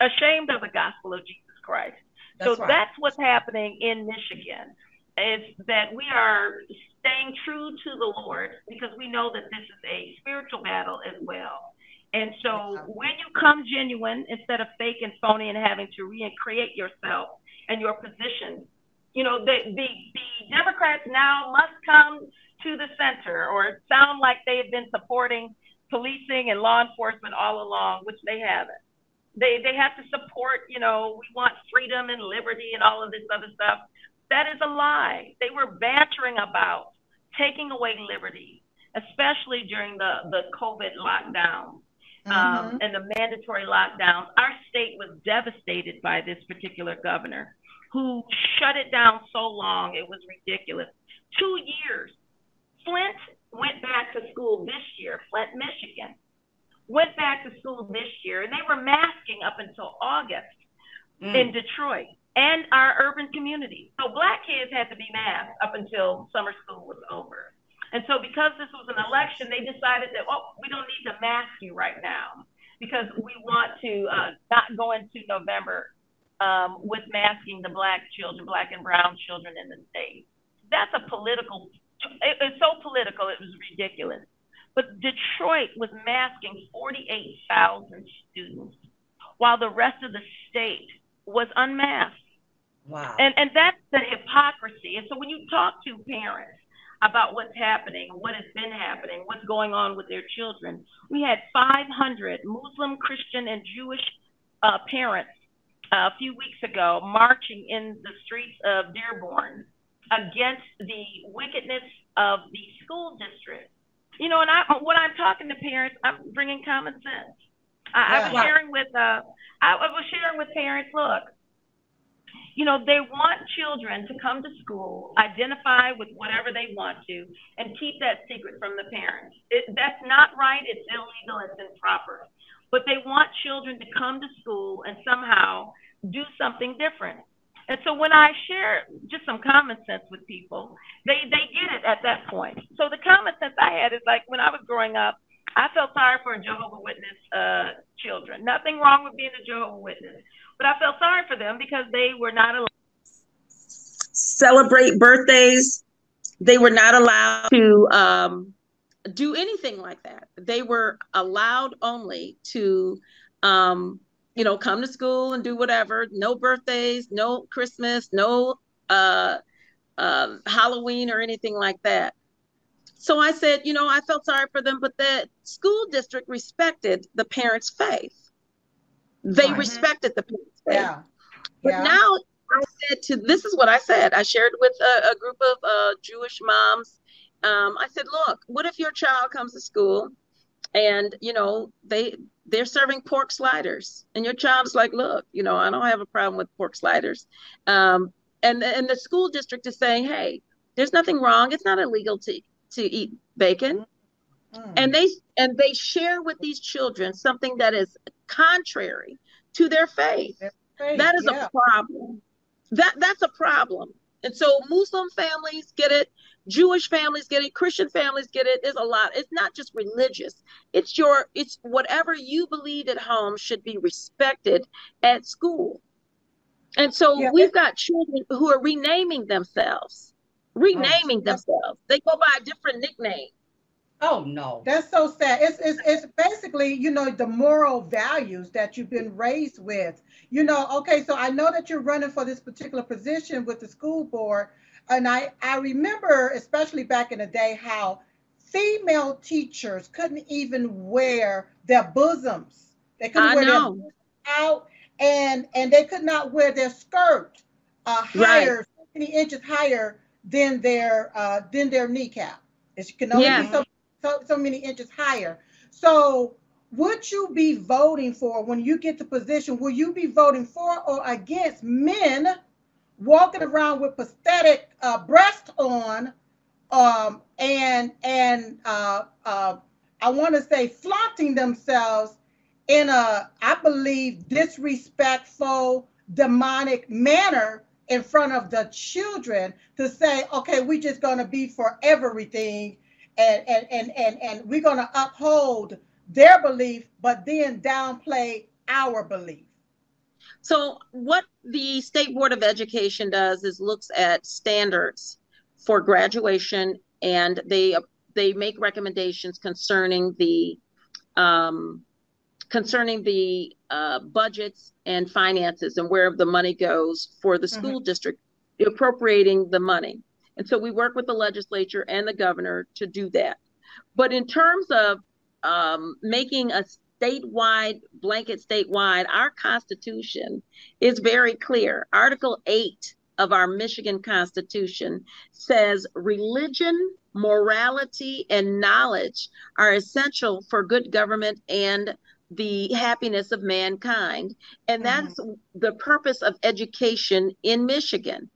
ashamed of the gospel of Jesus Christ That's so right. that's what's happening in Michigan is that we are staying true to the Lord because we know that this is a spiritual battle as well. And so when you come genuine instead of fake and phony and having to recreate yourself and your position, you know, the, the, the Democrats now must come to the center or sound like they have been supporting policing and law enforcement all along, which they haven't. They they have to support you know we want freedom and liberty and all of this other stuff. That is a lie. They were bantering about taking away liberty especially during the the covid lockdown um, Mhm. and the mandatory lockdowns. Our state was devastated by this particular governor who shut it down so long it was ridiculous two years flint went back to school this year flint michigan went back to school this year, and they were masking up until August Mm. in Detroit and our urban communities. So black kids had to be masked up until summer school was over. And so because this was an election, they decided that, oh, we don't need to mask you right now because we want to uh, not go into November um, with masking the black children, black and brown children in the state. That's a political, it, it's so political, it was ridiculous. But Detroit was masking 48,000 students while the rest of the state was unmasked. Wow. And, and that's the hypocrisy. And so when you talk to parents about what's happening, what has been happening, what's going on with their children, we had 500 Muslim, Christian, and Jewish uh, parents a few weeks ago marching in the streets of Dearborn against the wickedness of the school district. You know, and I when I'm talking to parents, I'm bringing common sense. I, I was sharing with uh, I, I was sharing with parents. Look, you know, they want children to come to school, identify with whatever they want to, and keep that secret from the parents. It, that's not right. It's illegal. It's improper. But they want children to come to school and somehow do something different. And so when I share just some common sense with people, they, they get it at that point. So the common sense I had is like when I was growing up, I felt sorry for Jehovah Witness uh, children. Nothing wrong with being a Jehovah Witness, but I felt sorry for them because they were not allowed. celebrate birthdays. They were not allowed to um, do anything like that. They were allowed only to, um, you know, come to school and do whatever. No birthdays, no Christmas, no uh, uh, Halloween or anything like that. So I said, you know, I felt sorry for them, but the school district respected the parents' faith. They Right. respected the parents' faith. Yeah. But Yeah. now I said to this is what I said. I shared with a, a group of uh, Jewish moms. Um, I said, look, what if your child comes to school and you know they they're serving pork sliders and your child's like, look, you know, I don't have a problem with pork sliders. Um, and and the school district is saying, hey, there's nothing wrong. It's not illegal to to eat bacon Mm. and they and they share with these children something that is contrary to their faith Faith, that is yeah. a problem that that's a problem and so muslim families get it jewish families get it christian families get it there's a lot it's not just religious it's your it's whatever you believe at home should be respected at school and so Yeah. we've got children who are renaming themselves renaming Oh. themselves they go by a different nickname Oh no. That's so sad. It's, it's it's basically, you know, the moral values that you've been raised with. You know, okay, so I know that you're running for this particular position with the school board. And I, I remember, especially back in the day, how female teachers couldn't even wear their bosoms. They couldn't I wear know. their bosoms out and and they could not wear their skirt uh, Right. higher, so many inches higher than their uh, than their kneecap. It can only Yeah. be so so, so many inches higher. So, would you be voting for when you get the position? Will you be voting for or against men walking around with pathetic uh, on, um, and and uh, uh, I want to say flaunting themselves in a, I believe, disrespectful, demonic manner in front of the children to say, okay, we're just going to be for everything and and and and, and we're going to uphold their belief but then downplay our belief. So what the State Board of Education does is looks at standards for graduation and they they make recommendations concerning the um, concerning the uh, budgets and finances and where the money goes for the school district appropriating the money. And so we work with the legislature and the governor to do that. But in terms of um, making a statewide blanket statewide, our Constitution is very clear. Article 8 of our Michigan Constitution says religion, morality, and knowledge are essential for good government and the happiness of mankind. And mm-hmm. that's the purpose of education in Michigan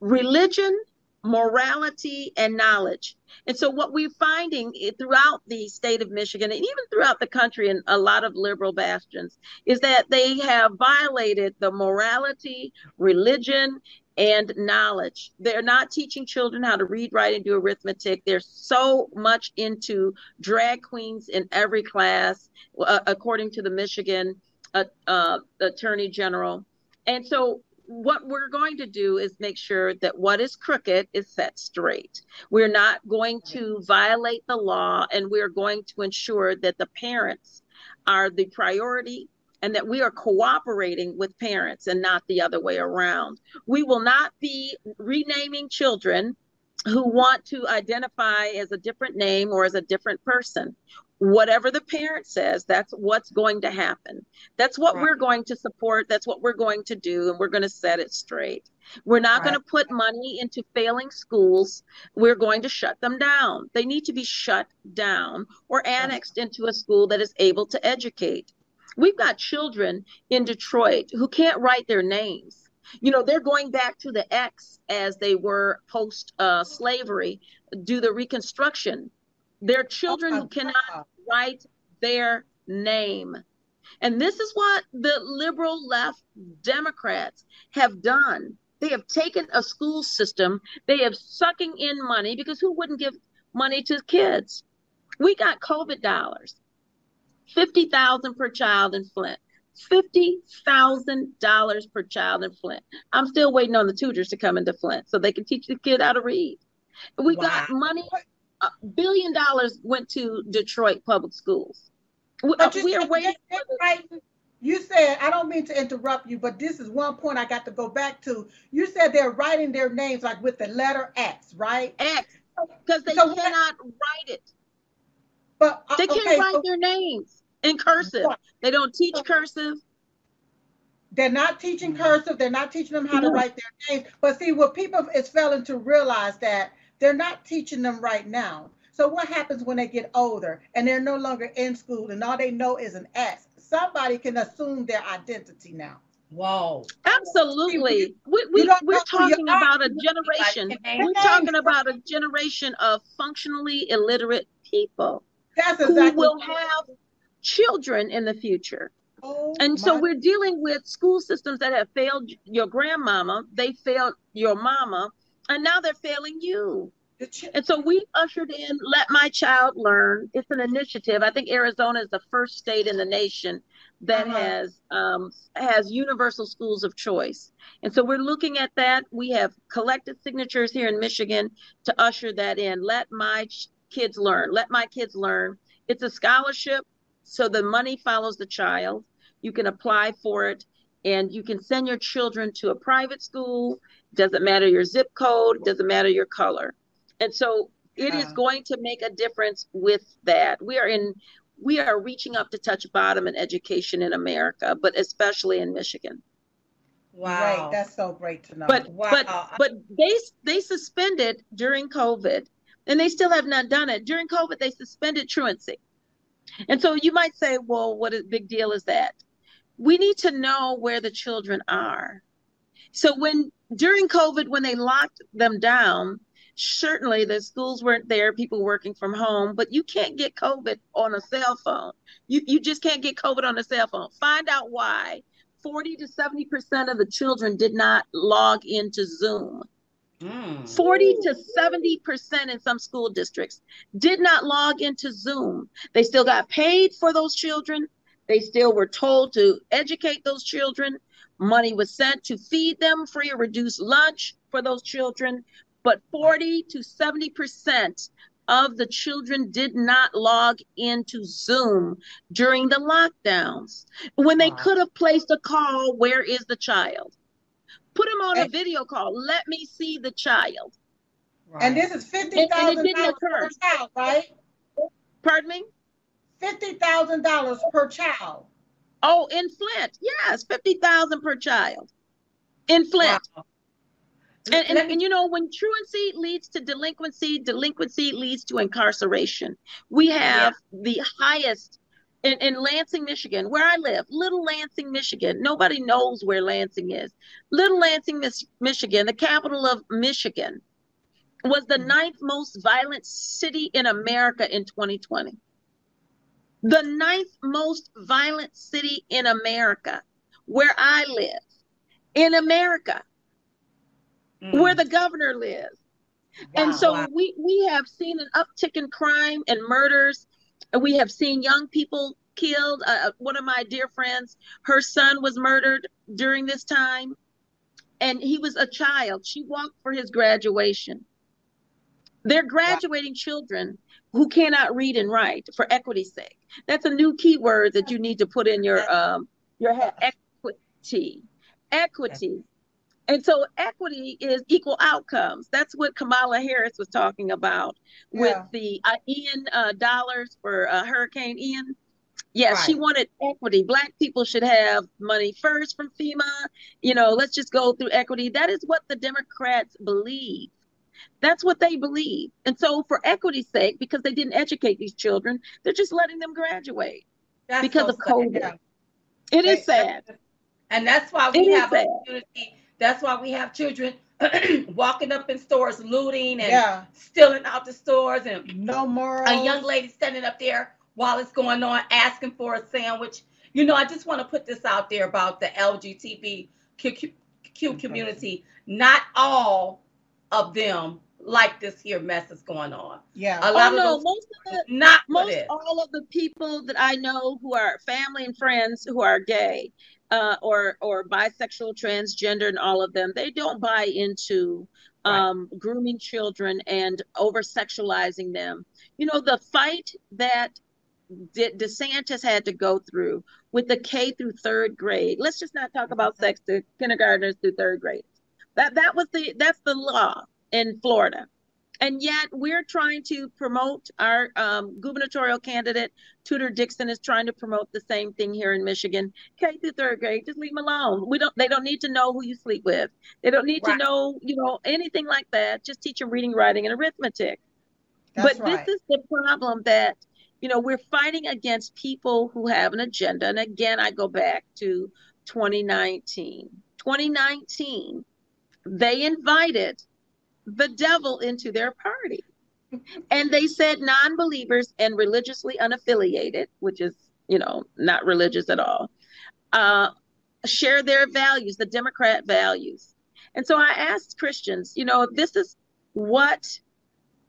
religion, morality, and knowledge. And so, what we're finding throughout the state of Michigan and even throughout the country and a lot of liberal bastions is that they have violated the morality, religion, and knowledge. They're not teaching children how to read, write, and do arithmetic. They're so much into drag queens in every class, uh, according to the Michigan uh, uh, Attorney General. And so, what we're going to do is make sure that what is crooked is set straight. We're not going to violate the law, and we're going to ensure that the parents are the priority and that we are cooperating with parents and not the other way around. We will not be renaming children who want to identify as a different name or as a different person. Whatever the parent says, that's what's going to happen. That's what Right. we're going to support. That's what we're going to do. And we're going to set it straight. We're not going to put money into failing schools. We're going to shut them down. They need to be shut down or annexed into a school that is able to educate. We've got children in Detroit who can't write their names. You know, they're going back to the X as they were post uh, slavery, do the Reconstruction. They're children who cannot. Write their name. And this is what the liberal left Democrats have done. They have taken a school system, they have sucking in money because who wouldn't give money to kids? We got COVID dollars. 50,000 per child in Flint. $50,000 per child in Flint. I'm still waiting on the tutors to come into Flint so they can teach the kid how to read. We got money, a billion dollars went to Detroit public schools. We, But you we are said waiting they- for the You said, I don't mean to interrupt you, but this is one point I got to go back to. You said they're writing their names like with the letter X, right? X because they So what- cannot write it. But uh, They can't okay, write so their names in cursive. Right. They don't teach cursive. they're not teaching cursive. They're not teaching them how to write their names. But see, what people is failing to realize that they're not teaching them right now. So what happens when they get older and they're no longer in school and all they know is an S? Somebody can assume their identity now. Whoa. Absolutely. We, we, don't we're know who you talking about a generation. can We're talking about a generation of functionally illiterate people That's who will have children in the future. Oh And so we're dealing with school systems that have failed your grandmama, they failed your mama, and now they're failing you. And so we ushered in Let My Child Learn. It's an initiative. I think Arizona is the first state in the nation that Uh-huh. has um, has universal schools of choice. And so we're looking at that. We have collected signatures here in Michigan to usher that in. Let my ch- kids learn. Let my kids learn. It's a scholarship, so the money follows the child. You can apply for it, and you can send your children to a private school. Doesn't matter your zip code. Doesn't matter your color. And so it is Yeah. going to make a difference with that. We are in we are reaching up to touch bottom in education in America, but especially in Michigan. Wow. Great. That's so great to know. But Wow. but but they they suspended during COVID, and they still have not done it. During COVID, they suspended truancy. And so you might say, well, what a big deal is that? We need to know where the children are. So when during COVID, when they locked them down, certainly the schools weren't there, people working from home, but you can't get COVID on a cell phone. You you just can't get COVID on a cell phone. Find out why. 40 to 70% of the children did not log into Zoom. Mm. 40 to 70% in some school districts did not log into Zoom. They still got paid for those children. They still were told to educate those children. Money was sent to feed them free or reduced lunch for those children. But 40 to 70% of the children did not log into Zoom during the lockdowns when they Wow. could have placed a call, Where is the child? Put them on a video call. Let me see the child. and this is fifty thousand didn't dollars per child, right? Pardon me? Fifty thousand dollars per child. Oh, in Flint. Yes, 50,000 per child. In Flint. Wow. And, and, and you know, when truancy leads to delinquency, delinquency leads to incarceration. We have the highest in, in Lansing, Michigan, where I live, Little Lansing, Michigan. Nobody knows where Lansing is. Little Lansing, Mis- Michigan, the capital of Michigan, was the Mhm. ninth most violent city in America in 2020. The ninth most violent city in America, where I live, in America Mm. where the governor lives. and so wow. we we have seen an uptick in crime and murders. And we have seen young people killed. Uh, one of my dear friends, her son was murdered during this time, and he was a child. She walked for his graduation. They're graduating children who cannot read and write for equity's sake. That's a new keyword that you need to put in your um your ha- equity. Equity. And so equity is equal outcomes. That's what Kamala Harris was talking about with Yeah. the uh, Ian uh, dollars for uh, Hurricane Ian. Yes, she Right. wanted equity. Black people should have money first from FEMA. You know, let's just go through equity. That is what the Democrats believe. That's what they believe. And so, for equity's sake, because they didn't educate these children, they're just letting them graduate. That's Because so of COVID. sad. It is They- sad. And that's why we is have a sad. community. That's why we have children (clears throat) walking up in stores, looting and Yeah. stealing out the stores, and No morals. a young lady standing up there while it's going on, asking for a sandwich. You know, I just want to put this out there about the LGBTQ community. Not all of them like this here mess that's going on. Yeah. A Oh lot no, of those most of the not most all of the people that I know who are family and friends who are gay uh, or or bisexual, transgender, and all of them, they don't buy into Right. um, grooming children and over sexualizing them. You know, the fight that De- DeSantis had to go through with the K through third grade. Let's just not talk about sex to kindergartners through third grade. That that was the that's the law in Florida. And yet we're trying to promote our um, gubernatorial candidate, Tudor Dixon, is trying to promote the same thing here in Michigan. K through third grade, just leave them alone. We don't. They don't need to know who you sleep with. They don't need Right. to know, you know, anything like that. Just teach them reading, writing, and arithmetic. That's but right. this is the problem that you know we're fighting against people who have an agenda. And again, I go back to 2019. 2019, they invited the devil into their party. And they said non believers and religiously unaffiliated, which is, you know, not religious at all, uh, share their values, the Democrat values. And so I asked Christians, you know, if this is what,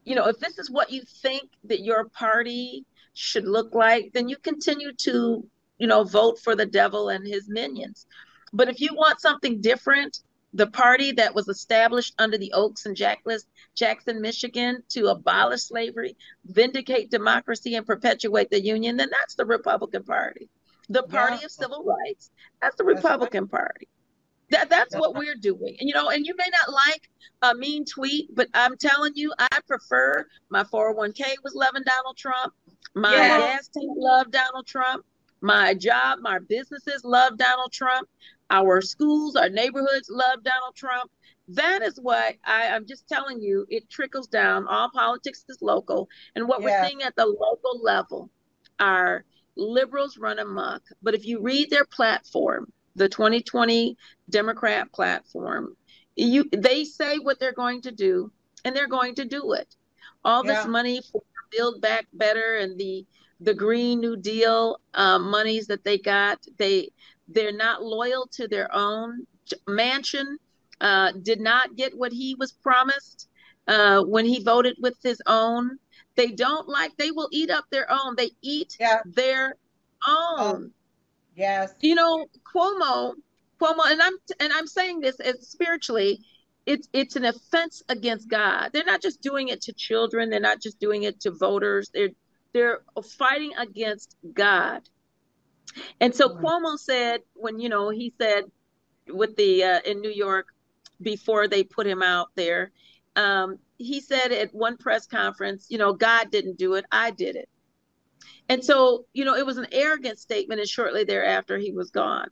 you know, if this is what you think that your party should look like, then you continue to, you know, vote for the devil and his minions. But if you want something different, the party that was established under the Oaks and Jackson, Michigan to abolish slavery, vindicate democracy, and perpetuate the Union, then that's the Republican Party. The party Yeah. of civil rights, that's the That's right. Republican Party. That, that's what we're doing. And, you know, and you may not like a mean tweet, but I'm telling you, I prefer my 401k was loving Donald Trump. My Yeah. gas tank loved Donald Trump. My job, my businesses love Donald Trump. Our schools, our neighborhoods love Donald Trump. That is what I, I'm just telling you, it trickles down. All politics is local. And what Yeah. we're seeing at the local level are liberals run amok. But if you read their platform, the 2020 Democrat platform, you they say what they're going to do, and they're going to do it. All this money for Build Back Better and the the Green New Deal um, monies that they got, they they're not loyal to their own. Manchin uh, did not get what he was promised uh, when he voted with his own. They don't like. They will eat up their own. They eat Yeah. their own Yes. you know cuomo cuomo and i'm and i'm saying this as spiritually it's it's an offense against god they're not just doing it to children they're not just doing it to voters they're they're fighting against god and so cuomo said when you know he said with the uh, in new york before they put him out there um, he said at one press conference you know god didn't do it i did it. And so, you know, it was an arrogant statement, and shortly thereafter, he was gone.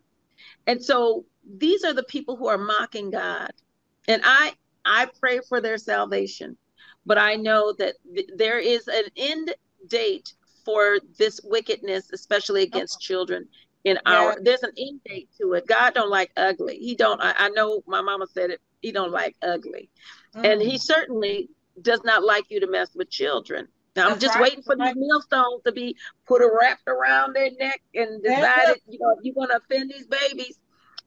And so, these are the people who are mocking God, and I I pray for their salvation, but I know that th- there is an end date for this wickedness, especially against children. In our, there's an end date to it. God don't like ugly. He don't. I, I know my mama said it. He don't like ugly, and Mm. he certainly does not like you to mess with children. Now, I'm That's just right. waiting for these millstones to be put wrapped around their neck and decided, you know, you're going to offend these babies,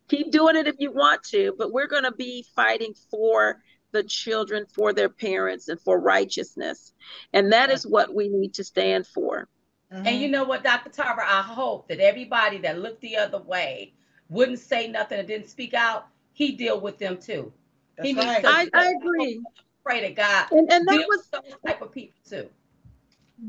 keep doing it if you want to. But we're going to be fighting for the children, for their parents, and for righteousness. And that is what we need to stand for. Mhm. And you know what, Dr. Tarver, I hope that everybody that looked the other way wouldn't say nothing and didn't speak out. He deal with them too. That's he needs right. to- I, I agree. Pray to God. And, and that Deal was with those type of people too.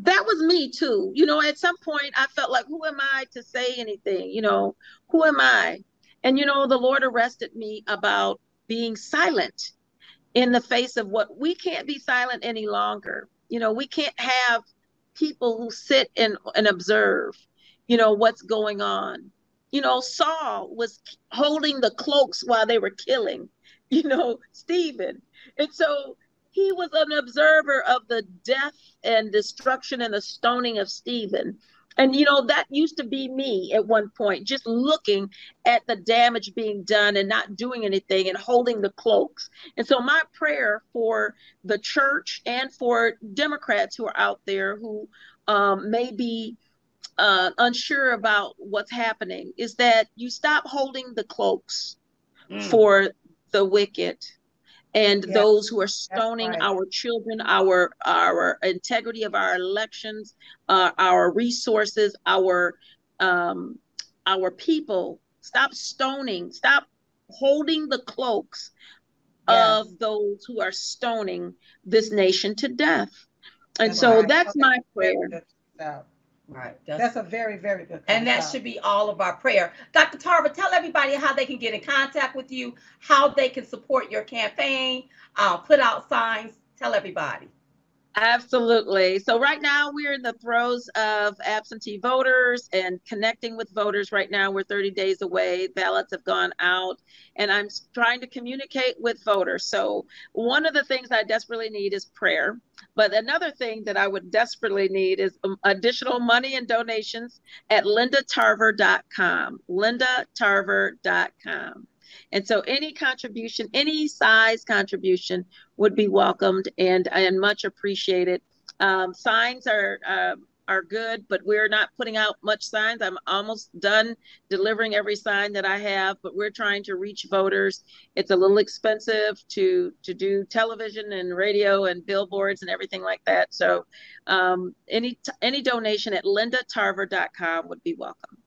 that was me too. You know, at some point I felt like, who am I to say anything? You know, who am I? And you know, the Lord arrested me about being silent in the face of what we can't be silent any longer. You know, we can't have people who sit and, and observe, you know, what's going on. You know, Saul was holding the cloaks while they were killing, (laughs) you know, Stephen. And so he was an observer of the death and destruction and the stoning of Stephen. And you know, that used to be me at one point, just looking at the damage being done and not doing anything and holding the cloaks. And so, my prayer for the church and for Democrats who are out there who um, may be uh, unsure about what's happening is that you stop holding the cloaks mm. for the wicked and those who are stoning right. our children, our our integrity of our elections, uh, our resources, our um, our people. Stop stoning. Stop holding the cloaks yes. of those who are stoning this nation to death. And so that's my prayer. Right. That's, That's, a very, very good. And that should be all of our prayer. Dr. Tarver, tell everybody how they can get in contact with you, how they can support your campaign, uh, put out signs. Tell everybody. Absolutely. So right now we're in the throes of absentee voters and connecting with voters. Right now we're 30 days away. Ballots have gone out and I'm trying to communicate with voters. So one of the things I desperately need is prayer. But another thing that I would desperately need is um, additional money and donations at lindatarver.com. lindatarver.com. And so any contribution, any size contribution would be welcomed and, and much appreciated. Um, signs are uh, are good, but we're not putting out much signs. I'm almost done delivering every sign that I have, but we're trying to reach voters. It's a little expensive to to do television and radio and billboards and everything like that. So um, any any donation at lindatarver.com would be welcome.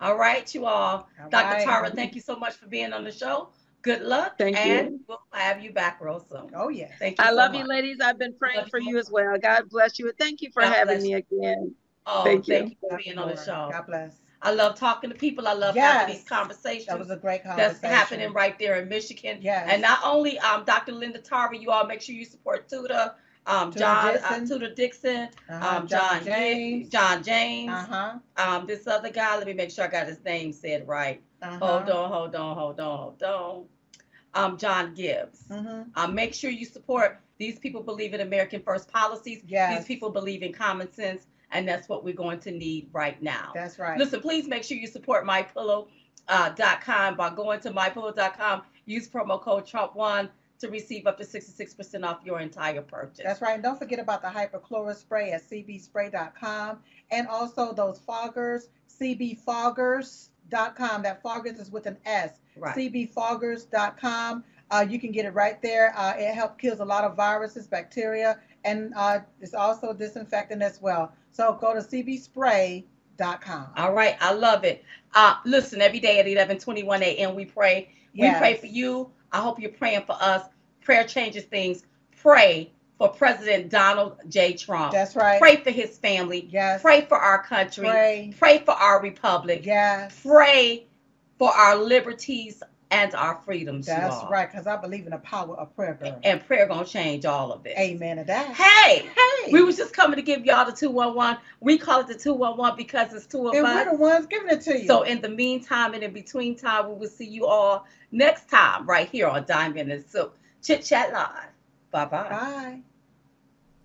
All right, you all. all Dr. Right. Tarver, thank you so much for being on the show. Good luck. Thank you. and you. we'll have you back real soon. Oh, yes. Thank you. I so love much. you, ladies. I've been praying for you as well. God bless you. And thank you for God having me again. Oh, thank, thank you. you. for being on the show. God bless. I love talking to people. I love yes. having these conversations. That was a great conversation. That's happening right there in Michigan. Yes. And not only um, Dr. Linda Tarver, you all make sure you support Tuda um, Tudor John Dixon. Uh, Tudor Dixon, Uh-huh. um, John, John James, James. John James, Uh-huh. um, this other guy. Let me make sure I got his name said right. Uh-huh. Hold on, hold on, hold on, hold on. Um, John Gibbs. Mm-hmm. Um, make sure you support. These people believe in American first policies. Yes. These people believe in common sense, and that's what we're going to need right now. That's right. Listen, please make sure you support mypillow.com uh, dot com by going to mypillow.com. Use promo code Trump1 to receive up to 66% off your entire purchase. That's right. And don't forget about the hypochlorous spray at cbspray.com and also those foggers, CB foggers, cbfoggers.com. That foggers is with an S. Right. cbfoggers.com. Uh, you can get it right there. Uh, it helps kills a lot of viruses, bacteria, and uh, it's also disinfectant as well. So go to cbspray.com. All right, I love it. Uh, listen, every day at 11:21 a.m. we pray. We pray for you. I hope you're praying for us. Prayer changes things. Pray for President Donald J. Trump. That's right. Pray for his family. Yes. Pray for our country. Pray. Pray for our republic. Yes. Pray for our liberties and our freedoms. That's right, because I believe in the power of prayer, girl. And prayer gonna change all of this. Amen to that. Hey, Hey. we was just coming to give y'all the 211. We call it the 211 because it's two of and us. we're the ones giving it to you. So in the meantime and in between time, we will see you all next time right here on Diamond and Silk Chit Chat Live. Bye bye.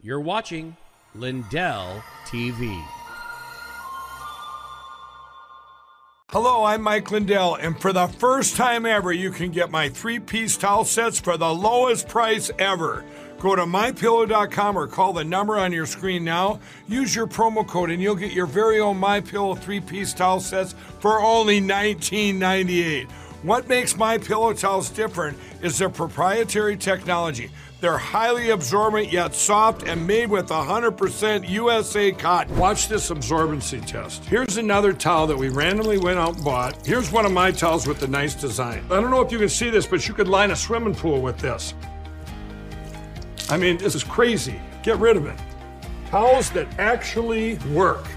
You're watching Lindell TV. Hello, I'm Mike Lindell, and for the first time ever, you can get my three piece towel sets for the lowest price ever. Go to mypillow.com or call the number on your screen now. Use your promo code, and you'll get your very own MyPillow three piece towel sets for only $19.98. What makes My Pillow towels different is their proprietary technology. They're highly absorbent yet soft and made with 100% USA cotton. Watch this absorbency test. Here's another towel that we randomly went out and bought. Here's one of my towels with the nice design. I don't know if you can see this, but you could line a swimming pool with this. I mean, this is crazy. Get rid of it. Towels that actually work.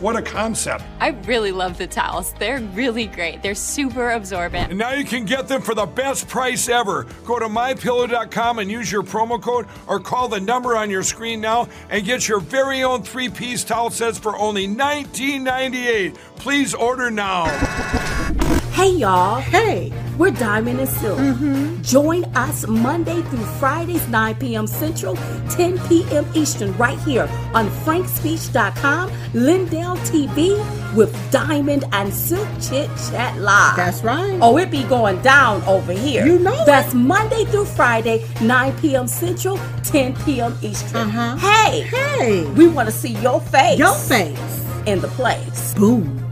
What a concept. I really love the towels. They're really great. They're super absorbent. And now you can get them for the best price ever. Go to mypillow.com and use your promo code or call the number on your screen now and get your very own three piece towel sets for only $19.98. Please order now. Hey y'all. Hey. We're Diamond and Silk. Join us Monday through Fridays, 9 p.m. Central, 10 p.m. Eastern, right here on frankspeech.com, Lindell TV with Diamond and Silk Chit Chat Live. That's right. Oh, it be going down over here. You know it. That's Monday through Friday, 9 p.m. Central, 10 p.m. Eastern. Uh-huh. Hey, Hey. we want to see your face Your face. in the place. Boom.